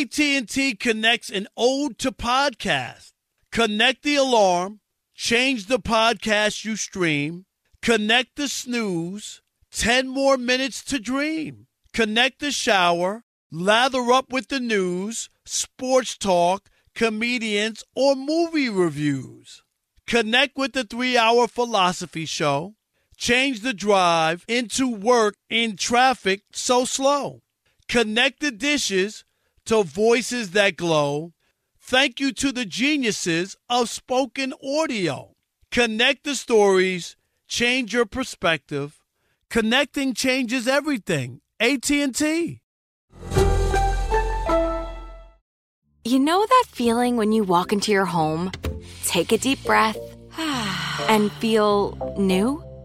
AT&T connects an ode to podcast. Connect the alarm, change the podcast you stream, connect the snooze, 10 more minutes to dream. Connect the shower, lather up with the news, sports talk, comedians, or movie reviews. Connect with the 3-hour philosophy show. Change the drive into work in traffic so slow. Connect the dishes to voices that glow. Thank you to the geniuses of spoken audio. Connect the stories, change your perspective. Connecting changes everything. AT&T. You know that feeling when you walk into your home, take a deep breath, and feel new?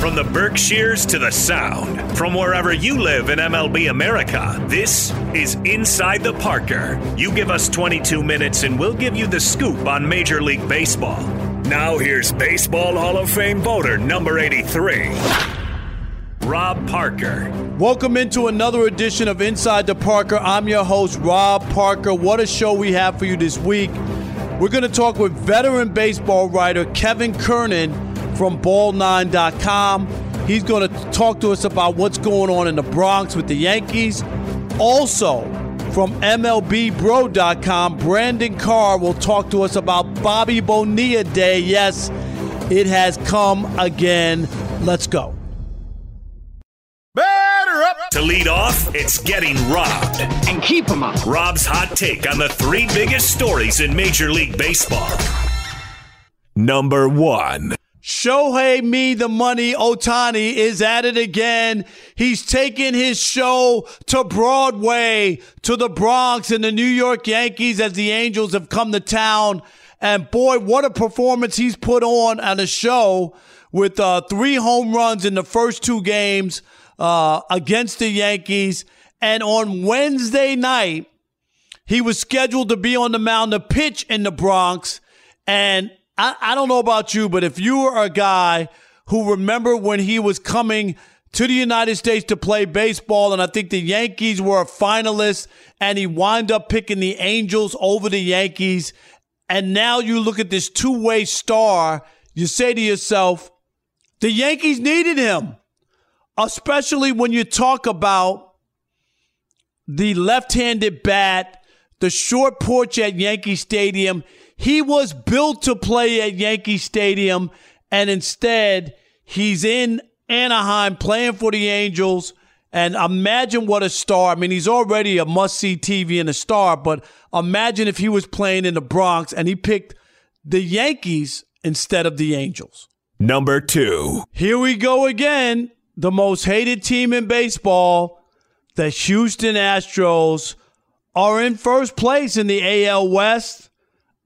From the Berkshires to the Sound, from wherever you live in MLB America, this is Inside the Parker. You give us 22 minutes and we'll give you the scoop on Major League Baseball. Now here's Baseball Hall of Fame voter number 83, Rob Parker. Welcome into another edition of Inside the Parker. I'm your host, Rob Parker. What a show we have for you this week. We're going to talk with veteran baseball writer Kevin Kernan from ball9.com. He's going to talk to us about what's going on in the Bronx with the Yankees. Also, from MLBBro.com, Brandon Carr will talk to us about Bobby Bonilla Day. Yes, it has come again. Let's go. To lead off, it's getting robbed. and keep them up. Rob's hot take on the three biggest stories in Major League Baseball. Number one. Shohei Me the Money Otani is at it again. He's taking his show to Broadway, to the Bronx and the New York Yankees as the Angels have come to town. And boy, what a performance he's put on at a show with uh, three home runs in the first two games uh, against the Yankees. And on Wednesday night, he was scheduled to be on the mound to pitch in the Bronx. And I, I don't know about you, but if you are a guy who remember when he was coming to the United States to play baseball, and I think the Yankees were a finalist, and he wound up picking the Angels over the Yankees. And now you look at this two way star, you say to yourself, the Yankees needed him, especially when you talk about the left handed bat, the short porch at Yankee Stadium. He was built to play at Yankee Stadium, and instead, he's in Anaheim playing for the Angels. And imagine what a star. I mean, he's already a must see TV and a star, but imagine if he was playing in the Bronx and he picked the Yankees instead of the Angels. Number two. Here we go again. The most hated team in baseball, the Houston Astros, are in first place in the AL West,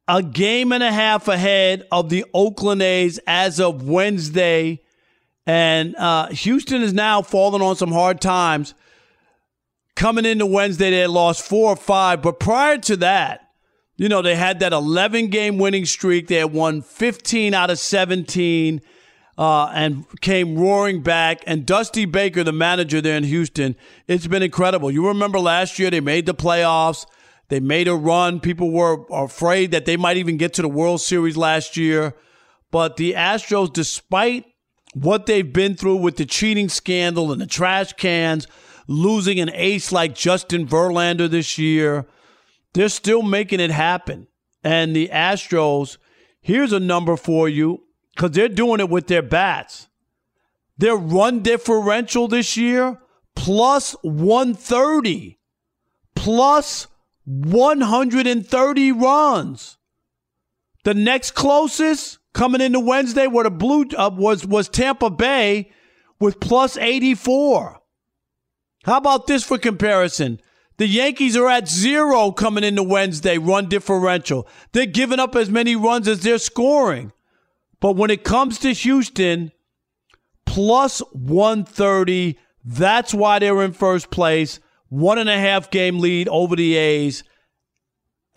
a game and a half ahead of the Oakland A's as of Wednesday. And uh, Houston is now falling on some hard times. Coming into Wednesday, they lost four or five. But prior to that, you know, they had that 11 game winning streak. They had won 15 out of 17 uh, and came roaring back. And Dusty Baker, the manager there in Houston, it's been incredible. You remember last year they made the playoffs. They made a run. People were afraid that they might even get to the World Series last year. But the Astros, despite what they've been through with the cheating scandal and the trash cans, losing an ace like Justin Verlander this year, they're still making it happen. And the Astros, here's a number for you because they're doing it with their bats. Their run differential this year plus 130, plus 130 runs. The next closest coming into Wednesday where the blue uh, was was Tampa Bay with plus 84. How about this for comparison? The Yankees are at zero coming into Wednesday, run differential. They're giving up as many runs as they're scoring. But when it comes to Houston, plus 130, that's why they're in first place. One and a half game lead over the A's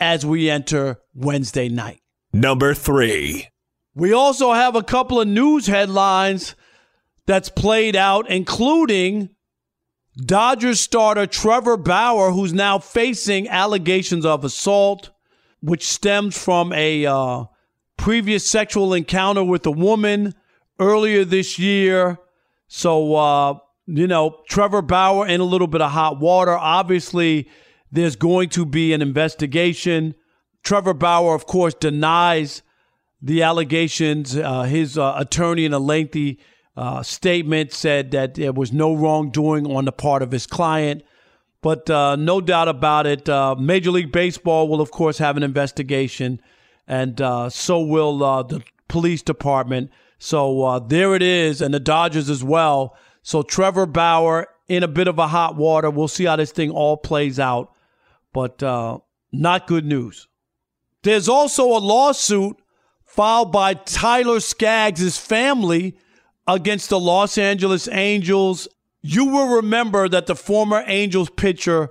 as we enter Wednesday night. Number three. We also have a couple of news headlines that's played out, including Dodgers starter Trevor Bauer, who's now facing allegations of assault, which stems from a uh, previous sexual encounter with a woman earlier this year. So, uh, you know, Trevor Bauer in a little bit of hot water. Obviously, there's going to be an investigation. Trevor Bauer, of course, denies the allegations. Uh, his uh, attorney, in a lengthy uh, statement, said that there was no wrongdoing on the part of his client. But uh, no doubt about it, uh, Major League Baseball will, of course, have an investigation and uh, so will the police department. So there it is, and the Dodgers as well. So Trevor Bauer in a bit of a hot water. We'll see how this thing all plays out, but uh, not good news. There's also a lawsuit filed by Tyler Skaggs' family against the Los Angeles Angels. You will remember that the former Angels pitcher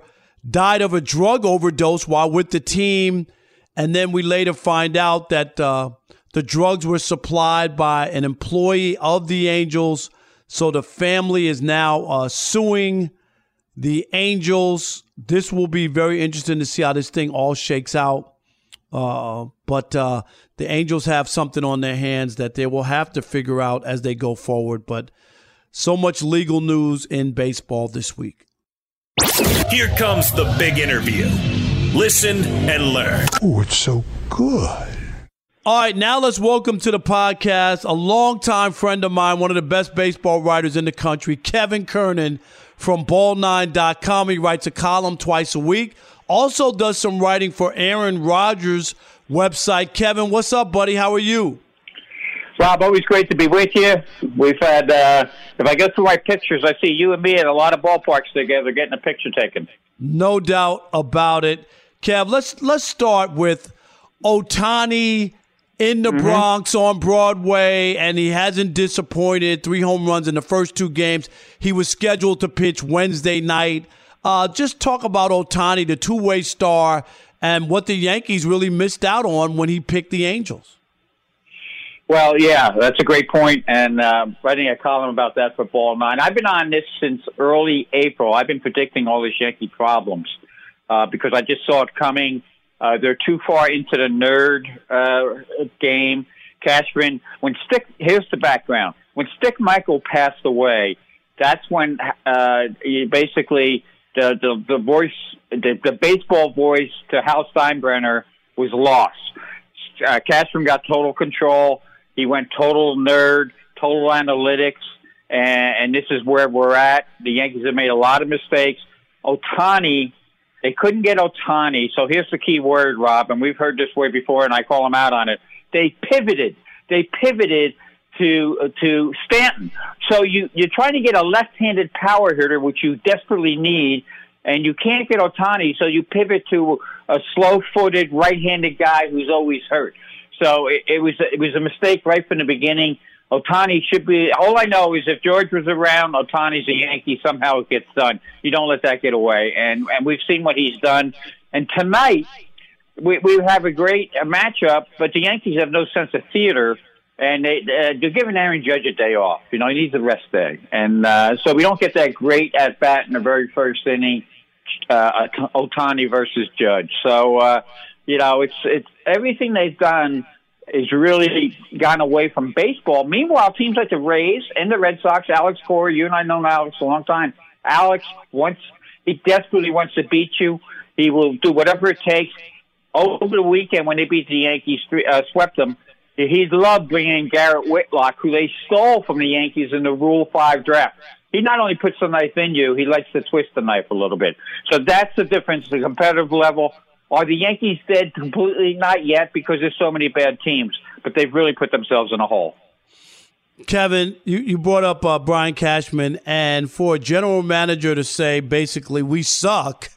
died of a drug overdose while with the team and then we later find out that uh, the drugs were supplied by an employee of the Angels. So the family is now uh, suing the Angels. This will be very interesting to see how this thing all shakes out. Uh, but uh, the Angels have something on their hands that they will have to figure out as they go forward. But so much legal news in baseball this week. Here comes the big interview. Listen and learn. Oh, it's so good. All right, now let's welcome to the podcast a longtime friend of mine, one of the best baseball writers in the country, Kevin Kernan from Ball9.com. He writes a column twice a week. Also does some writing for Aaron Rodgers' website. Kevin, what's up, buddy? How are you? Rob, always great to be with you. We've had, uh, if I go through my pictures, I see you and me at a lot of ballparks together getting a picture taken. No doubt about it. Kev, let's let's start with Ohtani in the mm-hmm. Bronx on Broadway, and he hasn't disappointed. Three home runs in the first two games. He was scheduled to pitch Wednesday night. Uh, just talk about Otani, the two way star, and what the Yankees really missed out on when he picked the Angels. Well, yeah, that's a great point, and uh, writing a column about that for Ball Nine. I've been on this since early April. I've been predicting all these Yankee problems uh, because I just saw it coming. Uh, they're too far into the nerd uh, game. Cashman, when Stick, here's the background. When Stick Michael passed away, that's when uh, basically the, the, the voice, the, the baseball voice to Hal Steinbrenner was lost. Uh, Cashman got total control. He went total nerd, total analytics, and, and this is where we're at. The Yankees have made a lot of mistakes. Ohtani they couldn't get Otani. So here's the key word, Rob, and we've heard this word before, and I call them out on it. They pivoted. They pivoted to uh, to Stanton. So you you're trying to get a left-handed power hitter, which you desperately need. and you can't get Otani. so you pivot to a slow-footed right-handed guy who's always hurt. So it, it was it was a mistake right from the beginning. Ohtani should be. All I know is if George was around, Ohtani's a Yankee. Somehow it gets done. You don't let that get away. And and we've seen what he's done. And tonight we we have a great uh, matchup, but the Yankees have no sense of theater. And they, uh, they're giving Aaron Judge a day off. You know, he needs a rest day. And uh, so we don't get that great at bat in the very first inning, uh, Ohtani versus Judge. So, uh, you know, it's, it's everything they've done is really gone away from baseball. Meanwhile, teams like the Rays and the Red Sox, Alex Cora, you and I know Alex a long time. Alex wants, he desperately wants to beat you. He will do whatever it takes. Over the weekend, when they beat the Yankees, uh, swept them, he loved bringing in Garrett Whitlock, who they stole from the Yankees in the Rule 5 draft. He not only puts the knife in you, he likes to twist the knife a little bit. So that's the difference, the competitive level. Are the Yankees dead completely? Not yet, because there's so many bad teams, but they've really put themselves in a hole. Kevin, you, you brought up uh, Brian Cashman, and for a general manager to say basically we suck,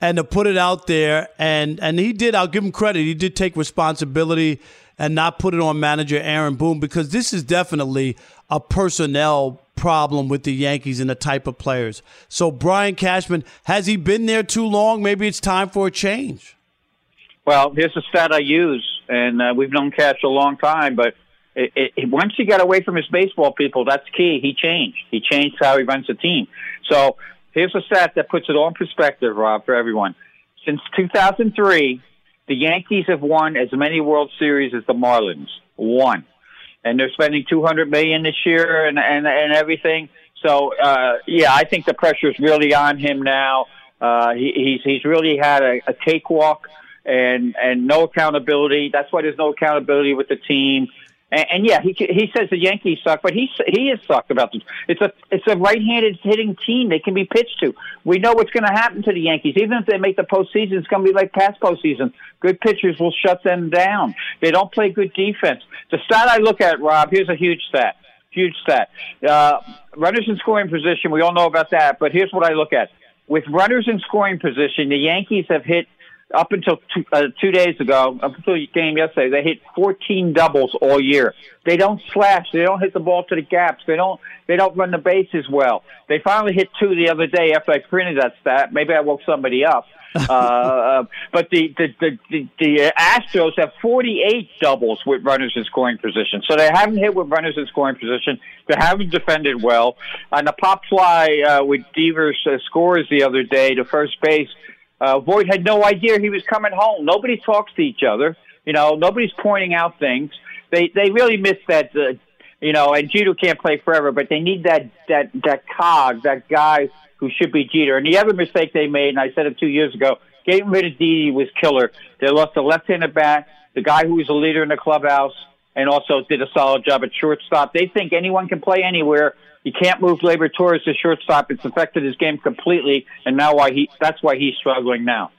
and to put it out there, and and he did. I'll give him credit. He did take responsibility and not put it on manager Aaron Boone because this is definitely a personnel problem with the Yankees and the type of players. So Brian Cashman, has he been there too long? Maybe it's time for a change. Well, here's a stat I use, and uh, we've known Cash a long time, but it, it, once he got away from his baseball people, that's key. He changed. He changed how he runs the team. So here's a stat that puts it all in perspective, Rob, for everyone. Since 2003, the Yankees have won as many World Series as the Marlins. One and they're spending 200 million this year and and and everything. So uh, yeah, I think the pressure is really on him now. Uh, he, he's he's really had a, a cakewalk and and no accountability. That's why there's no accountability with the team. And, and yeah, he he says the Yankees suck, but he he is sucked about this. It's a it's a right-handed hitting team. They can be pitched to. We know what's going to happen to the Yankees. Even if they make the postseason, it's going to be like past postseason. Good pitchers will shut them down. They don't play good defense. The stat I look at, Rob, here's a huge stat. Huge stat. Uh, runners in scoring position. We all know about that. But here's what I look at. With runners in scoring position, the Yankees have hit up until two, uh, two days ago, up until the game yesterday, they hit 14 doubles all year. They don't slash. They don't hit the ball to the gaps. They don't. They don't run the bases well. They finally hit two the other day after I printed that stat. Maybe I woke somebody up. uh, uh but the the, the the the Astros have 48 doubles with runners in scoring position. So they haven't hit with runners in scoring position. They haven't defended well. On the pop fly uh, with Devers uh, scores the other day to first base uh, Voit had no idea he was coming home. Nobody talks to each other. You know, nobody's pointing out things. They they really miss that. Uh, you know, and Jeter can't play forever, but they need that that that cog, that guy who should be Jeter. And the other mistake they made, and I said it two years ago, getting rid of Didi was killer. They lost the left-handed bat, the guy who was a leader in the clubhouse, and also did a solid job at shortstop. They think anyone can play anywhere, you can't move Gleyber Torres to shortstop. It's affected his game completely, and now why he that's why he's struggling now.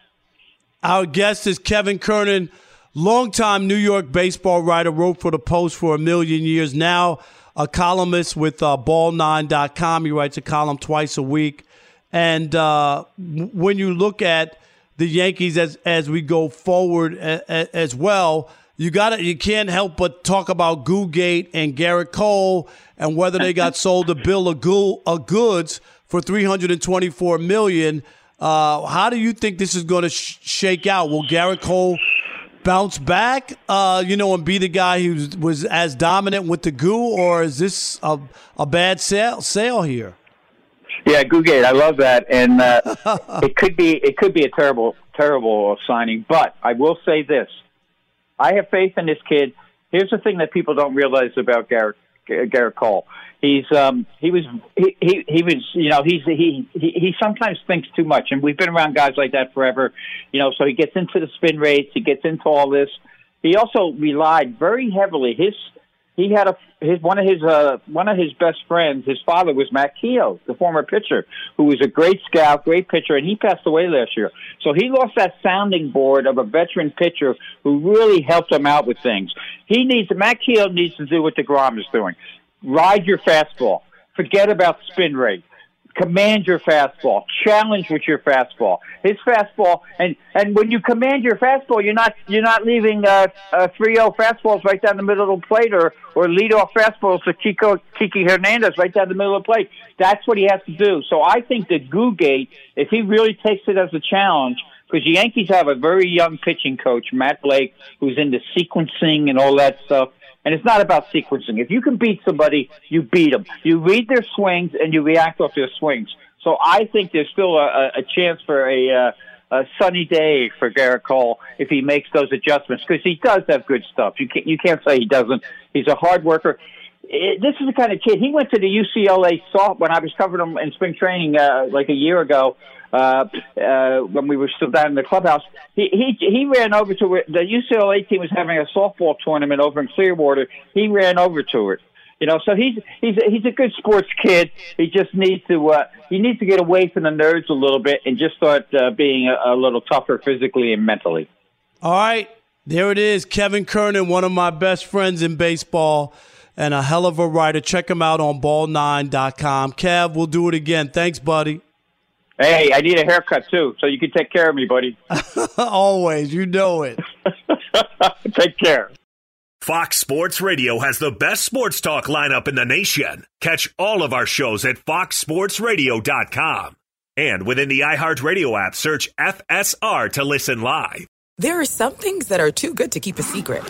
Our guest is Kevin Kernan, longtime New York baseball writer, wrote for the Post for a million years. Now a columnist with uh, Ball9.com. He writes a column twice a week. And uh, when you look at the Yankees as as we go forward a, a, as well, you got to you can't help but talk about Googate and Gerrit Cole and whether they got sold a bill of, of goods for 324 million. Uh, how do you think this is going to sh- shake out? Will Gerrit Cole bounce back, uh, you know, and be the guy who was as dominant with the goo, or is this a, a bad sale sale here? Yeah, Googate, I love that, and uh, it could be it could be a terrible terrible signing. But I will say this: I have faith in this kid. Here's the thing that people don't realize about Gerrit Gerrit Cole. He's um he was he, he he was you know he's he, he he sometimes thinks too much and we've been around guys like that forever you know so he gets into the spin rates he gets into all this he also relied very heavily his he had a his one of his uh one of his best friends his father was Matt Keough the former pitcher who was a great scout great pitcher and he passed away last year. So he lost that sounding board of a veteran pitcher who really helped him out with things. He needs Matt Keough needs to do what DeGrom is doing. Ride your fastball. Forget about spin rate command your fastball, challenge with your fastball. His fastball, and and when you command your fastball, you're not you're not leaving uh, uh, 3-0 fastballs right down the middle of the plate, or or lead off fastballs to Kiko Kiki Hernandez right down the middle of the plate. That's what he has to do. So I think that Googate, if he really takes it as a challenge, because the Yankees have a very young pitching coach, Matt Blake, who's into sequencing and all that stuff. And it's not about sequencing. If you can beat somebody, you beat them. You read their swings and you react off their swings. So I think there's still a, a chance for a, uh, a sunny day for Gerrit Cole if he makes those adjustments because he does have good stuff. You can't you can't say he doesn't. He's a hard worker. It, this is the kind of kid. He went to the UCLA soft when I was covering him in spring training uh, like a year ago uh, uh, when we were still down in the clubhouse. He, he he ran over to it. The UCLA team was having a softball tournament over in Clearwater. He ran over to it. You know, so he's he's a, he's a good sports kid. He just needs to uh, he needs to get away from the nerds a little bit and just start uh, being a, a little tougher physically and mentally. All right, there it is. Kevin Kernan, one of my best friends in baseball and a hell of a writer. Check him out on ball9.com. Kev, we'll do it again. Thanks, buddy. Hey, I need a haircut too, so you can take care of me, buddy. Always, you know it. take care. Fox Sports Radio has the best sports talk lineup in the nation. Catch all of our shows at foxsportsradio.com. And within the iHeartRadio app, search FSR to listen live. There are some things that are too good to keep a secret.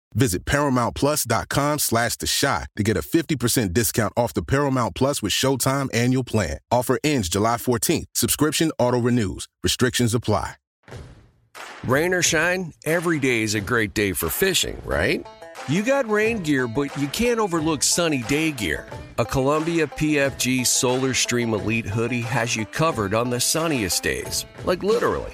Visit ParamountPlus.com slash The Shot to get a 50% discount off the Paramount Plus with Showtime annual plan. Offer ends July 14th. Subscription auto-renews. Restrictions apply. Rain or shine, every day is a great day for fishing, right? You got rain gear, but you can't overlook sunny day gear. A Columbia PFG Solar Stream Elite hoodie has you covered on the sunniest days. Like literally.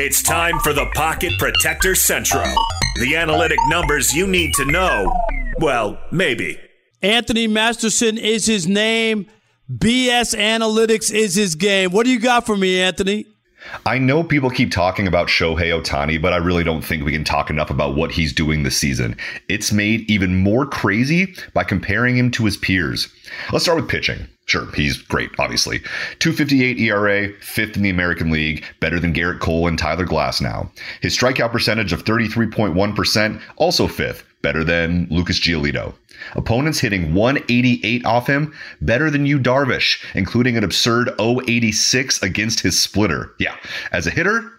It's time for the Pocket Protector Central. The analytic numbers you need to know. Well, maybe. Anthony Masterson is his name. BS Analytics is his game. What do you got for me, Anthony? I know people keep talking about Shohei Otani, but I really don't think we can talk enough about what he's doing this season. It's made even more crazy by comparing him to his peers. Let's start with pitching. Sure, he's great, obviously. 258 ERA, fifth in the American League, better than Gerrit Cole and Tyler Glasnow. His strikeout percentage of 33.1%, also fifth, better than Lucas Giolito. Opponents hitting 188 off him, better than Yu Darvish, including an absurd 086 against his splitter. Yeah, as a hitter,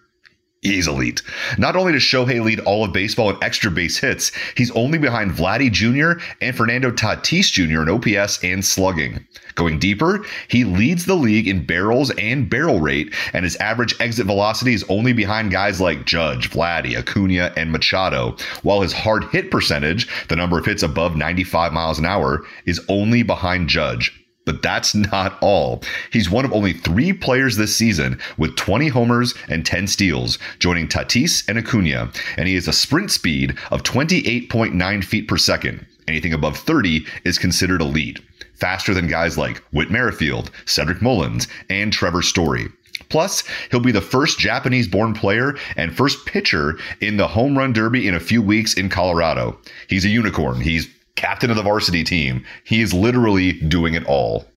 He's elite. Not only does Shohei lead all of baseball in extra base hits, he's only behind Vladdy Jr. and Fernando Tatis Jr. in OPS and slugging. Going deeper, he leads the league in barrels and barrel rate, and his average exit velocity is only behind guys like Judge, Vladdy, Acuna, and Machado, while his hard hit percentage, the number of hits above 95 miles an hour, is only behind Judge. But that's not all. He's one of only three players this season with 20 homers and 10 steals, joining Tatis and Acuna, and he has a sprint speed of 28.9 feet per second. Anything above 30 is considered elite, faster than guys like Whit Merrifield, Cedric Mullins, and Trevor Story. Plus, he'll be the first Japanese born player and first pitcher in the home run derby in a few weeks in Colorado. He's a unicorn. He's captain of the varsity team. He is literally doing it all.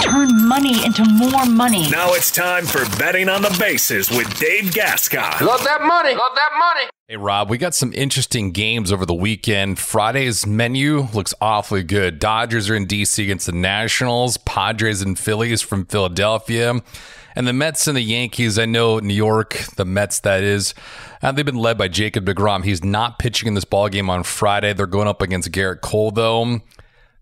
Turn money into more money. Now it's time for betting on the bases with Dave Gascon. Love that money. Love that money. Hey, Rob, we got some interesting games over the weekend. Friday's menu looks awfully good. Dodgers are in D.C. against the Nationals, Padres and Phillies from Philadelphia. And the Mets and the Yankees, I know New York, the Mets, that is, uh, they've been led by Jacob DeGrom. He's not pitching in this ball game on Friday. They're going up against Gerrit Cole, though.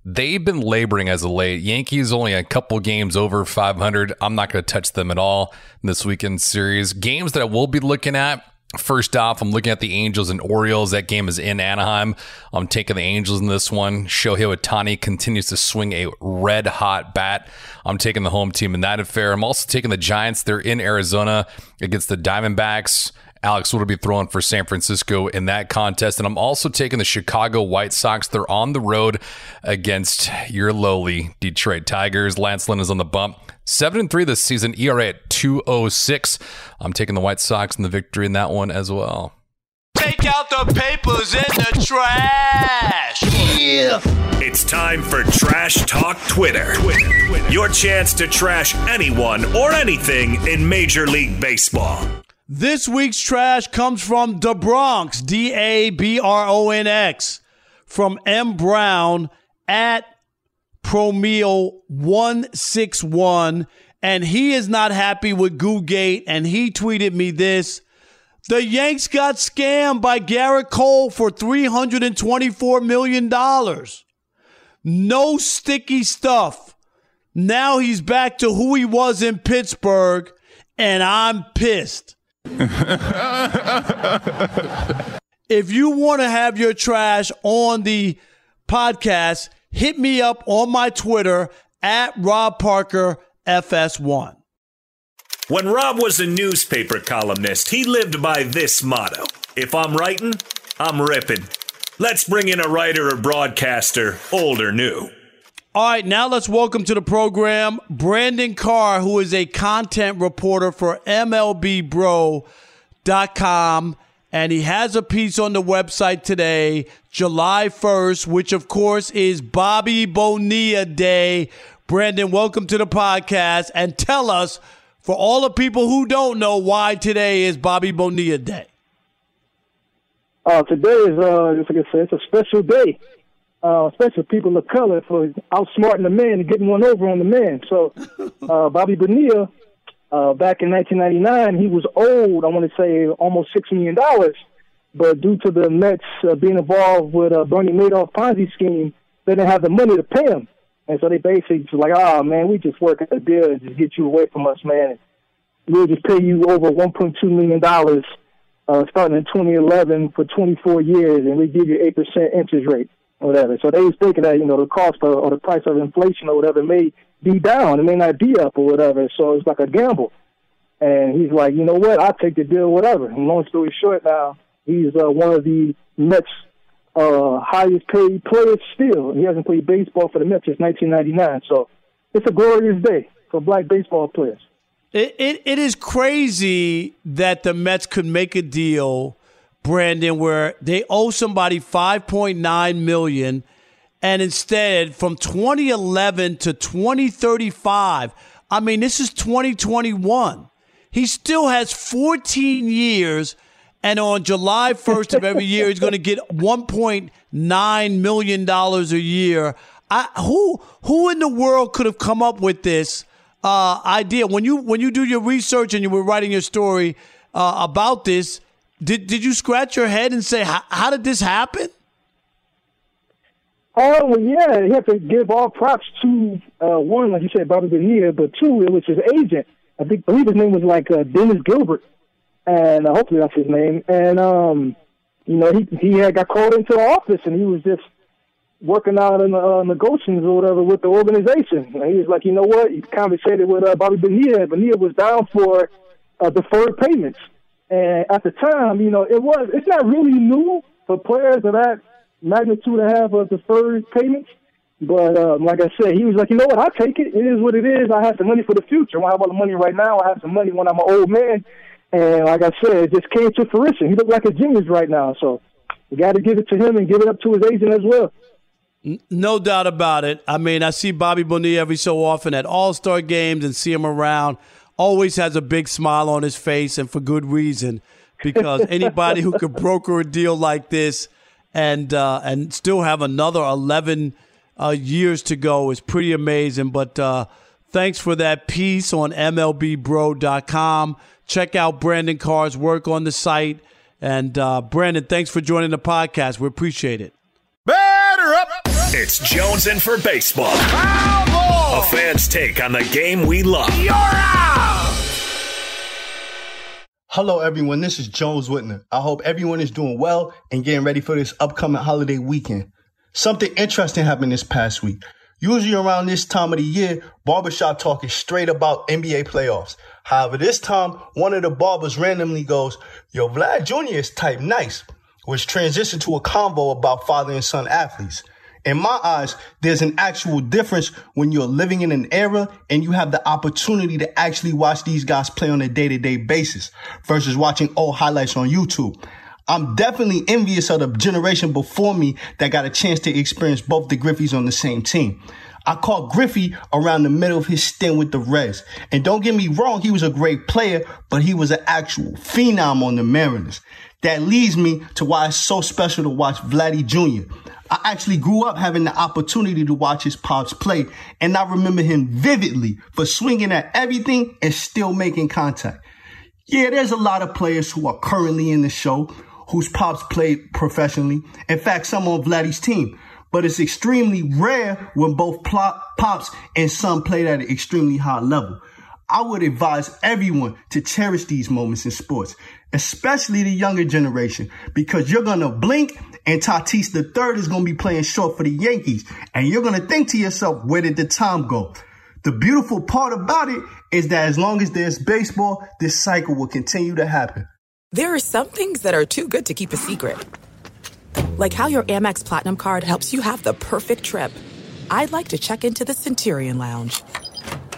They've been laboring as of late. Yankees only a couple games over 500. I'm not going to touch them at all in this weekend series. Games that I will be looking at First off, I'm looking at the Angels and Orioles. That game is in Anaheim. I'm taking the Angels in this one. Shohei Ohtani continues to swing a red hot bat. I'm taking the home team in that affair. I'm also taking the Giants. They're in Arizona against the Diamondbacks. Alex will be throwing for San Francisco in that contest. And I'm also taking the Chicago White Sox. They're on the road against your lowly Detroit Tigers. Lance Lynn is on the bump. Seven and three this season, ERA at 206. I'm taking the White Sox and the victory in that one as well. Take out the papers in the trash. Yeah. It's time for Trash Talk Twitter. Twitter. Your chance to trash anyone or anything in Major League Baseball. This week's trash comes from the Bronx, D A B R O N X, from M Brown at Promeo161, and he is not happy with Googate, and he tweeted me this. The Yanks got scammed by Gerrit Cole for $324 million. No sticky stuff. Now he's back to who he was in Pittsburgh, and I'm pissed. if you want to have your trash on the podcast, hit me up on my Twitter at Rob Parker FS1. When Rob was a newspaper columnist, he lived by this motto If I'm writing, I'm ripping. Let's bring in a writer or broadcaster, old or new. All right, now let's welcome to the program Brandon Carr, who is a content reporter for MLBBro.com. And he has a piece on the website today, July 1st, which of course is Bobby Bonilla Day. Brandon, welcome to the podcast. And tell us, for all the people who don't know, why today is Bobby Bonilla Day. Uh, today is, uh, just like I said, it's a special day uh, especially people of color, for outsmarting the man and getting one over on the man. So, uh, Bobby Bonilla, uh, back in 1999, he was old. I want to say almost six million dollars, but due to the Mets uh, being involved with uh, Bernie Madoff Ponzi scheme, they didn't have the money to pay him, and so they basically just like, oh man, we just work at a deal and just get you away from us, man. We'll just pay you over 1.2 million dollars. Uh, starting in 2011 for 24 years, and we give you 8% interest rate or whatever. So they was thinking that, you know, the cost of, or the price of inflation or whatever may be down. It may not be up or whatever. So it's like a gamble. And he's like, you know what? I'll take the deal, whatever. And long story short now, he's uh, one of the Mets' uh, highest paid players still. He hasn't played baseball for the Mets since 1999. So it's a glorious day for black baseball players. It, it, it is crazy that the Mets could make a deal, Brandon, where they owe somebody 5.9 million and instead from 2011 to 2035, I mean this is 2021. He still has 14 years and on July 1st of every year he's going to get 1.9 million dollars a year. I, who who in the world could have come up with this? uh, idea when you when you do your research and you were writing your story uh, about this. Did did you scratch your head and say how, did this happen? Oh well, yeah, you have to give all props to uh, one, like you said, Bobby Bonilla, but two, it was his agent. I think believe his name was like uh, Dennis Gilbert, and uh, hopefully that's his name. And um, you know, he he had got called into the office, and he was just working out in the uh, negotiations or whatever with the organization. And he was like, you know what? He conversated with uh, Bobby Bonilla. Bonilla was down for uh, deferred payments. And at the time, you know, it was, it's not really new for players of that magnitude to have a deferred payments. But um, like I said, he was like, you know what? I'll take it. It is what it is. I have some money for the future. I have all the money right now. I have some money when I'm an old man. And like I said, it just came to fruition. He looked like a genius right now. So you got to give it to him and give it up to his agent as well. No doubt about it. I mean, I see Bobby Bonilla every so often at All Star games and see him around. Always has a big smile on his face, and for good reason, because anybody who could broker a deal like this and uh, and still have another eleven uh, years to go is pretty amazing. But uh, thanks for that piece on MLBBro.com. Check out Brandon Carr's work on the site. And uh, Brandon, thanks for joining the podcast. We appreciate it. Batter up! It's Jones in for baseball. A fan's take on the game we love. You're out! Hello, everyone. This is Jones Whitner. I hope everyone is doing well and getting ready for this upcoming holiday weekend. Something interesting happened this past week. Usually around this time of the year, barbershop talk is straight about NBA playoffs. However, this time, one of the barbers randomly goes, Yo, Vlad Jr. is type nice which transitioned to a convo about father and son athletes. In my eyes, there's an actual difference when you're living in an era and you have the opportunity to actually watch these guys play on a day to day basis versus watching old highlights on YouTube. I'm definitely envious of the generation before me that got a chance to experience both the Griffeys on the same team. I caught Griffey around the middle of his stint with the Reds. And don't get me wrong, he was a great player, but he was an actual phenom on the Mariners. That leads me to why it's so special to watch Vladdy Jr. I actually grew up having the opportunity to watch his pops play, and I remember him vividly for swinging at everything and still making contact. Yeah, there's a lot of players who are currently in the show whose pops played professionally. In fact, some on Vladdy's team. But it's extremely rare when both pops and son played at an extremely high level. I would advise everyone to cherish these moments in sports, especially the younger generation, because you're going to blink and Tatis the third is going to be playing short for the Yankees. And you're going to think to yourself, where did the time go? The beautiful part about it is that as long as there's baseball, this cycle will continue to happen. There are some things that are too good to keep a secret. Like how your Amex Platinum card helps you have the perfect trip. I'd like to check into the Centurion Lounge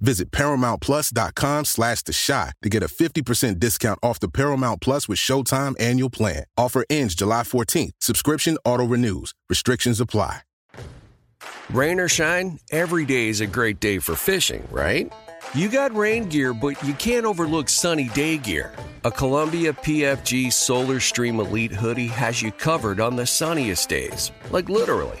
Visit ParamountPlus.com slash The Chi to get a 50% discount off the Paramount Plus with Showtime annual plan. Offer ends July 14th. Subscription auto-renews. Restrictions apply. Rain or shine, every day is a great day for fishing, right? You got rain gear, but you can't overlook sunny day gear. A Columbia PFG Solar Stream Elite hoodie has you covered on the sunniest days. Like literally.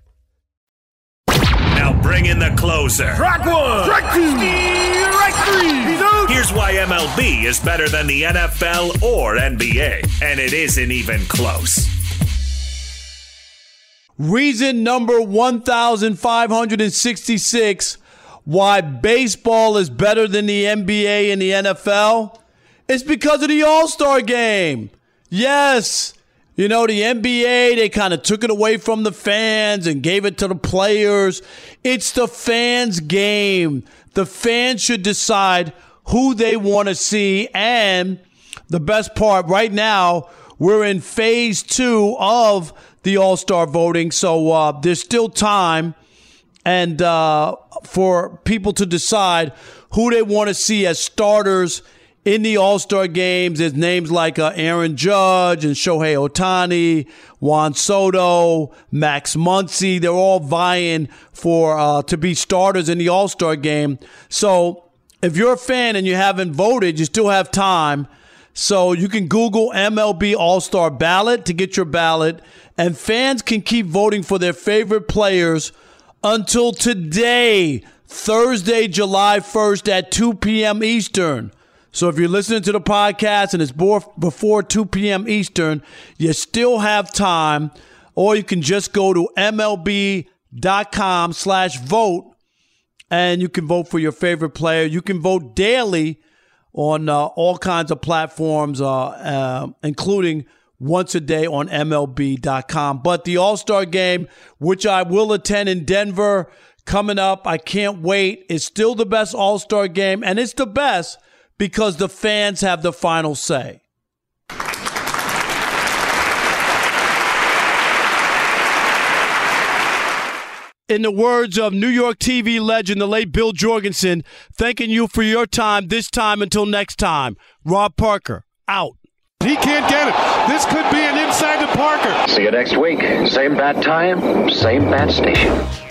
Now bring in the closer. Strike one. Strike two. Strike three. He's out. Here's why MLB is better than the NFL or NBA, and it isn't even close. Reason number 1566 why baseball is better than the NBA and the NFL is because of the All Star game. Yes. You know, the NBA, they kind of took it away from the fans and gave it to the players. It's the fans' game. The fans should decide who they want to see. And the best part right now, we're in phase two of the All Star voting. So uh, there's still time and uh, for people to decide who they want to see as starters in the All Star games. There's names like uh, Aaron Judge and Shohei Ohtani, Juan Soto, Max Muncy. They're all vying for uh, to be starters in the All Star game. So if you're a fan and you haven't voted, you still have time. So you can Google MLB All Star ballot to get your ballot, and fans can keep voting for their favorite players until today, Thursday, July 1st at 2 p.m. Eastern. So if you're listening to the podcast and it's before 2 p.m. Eastern, you still have time, or you can just go to MLB.com slash vote and you can vote for your favorite player. You can vote daily on uh, all kinds of platforms, uh, uh, including once a day on MLB.com. But the All Star game, which I will attend in Denver coming up, I can't wait. It's still the best All Star game, and it's the best because the fans have the final say. In the words of New York TV legend, the late Bill Jorgensen, thanking you for your time this time until next time. Rob Parker, out. He can't get it. This could be an inside to Parker. See you next week. Same bat time, same bat station.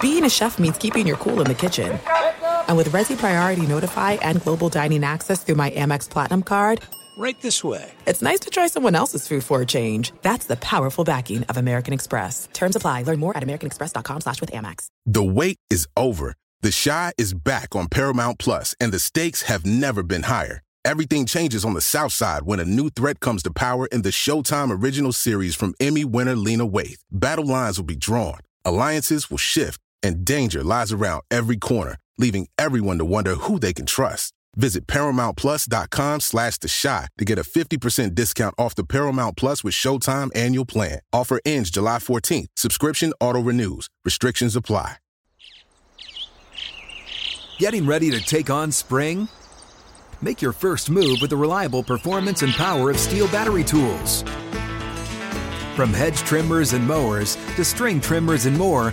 Being a chef means keeping your cool in the kitchen. And with Resy Priority Notify and Global Dining Access through my Amex Platinum card, right this way. It's nice to try someone else's food for a change. That's the powerful backing of American Express. Terms apply. Learn more at americanexpress.com slash with Amex. The wait is over. The Chi is back on Paramount Plus, and the stakes have never been higher. Everything changes on the South Side when a new threat comes to power in the Showtime original series from Emmy winner Lena Waithe. Battle lines will be drawn, alliances will shift, and danger lies around every corner, leaving everyone to wonder who they can trust. Visit ParamountPlus.com slash The Chi to get a 50% discount off the Paramount Plus with Showtime annual plan. Offer ends July 14th. Subscription auto-renews. Restrictions apply. Getting ready to take on spring? Make your first move with the reliable performance and power of STIHL battery tools. From hedge trimmers and mowers to string trimmers and more,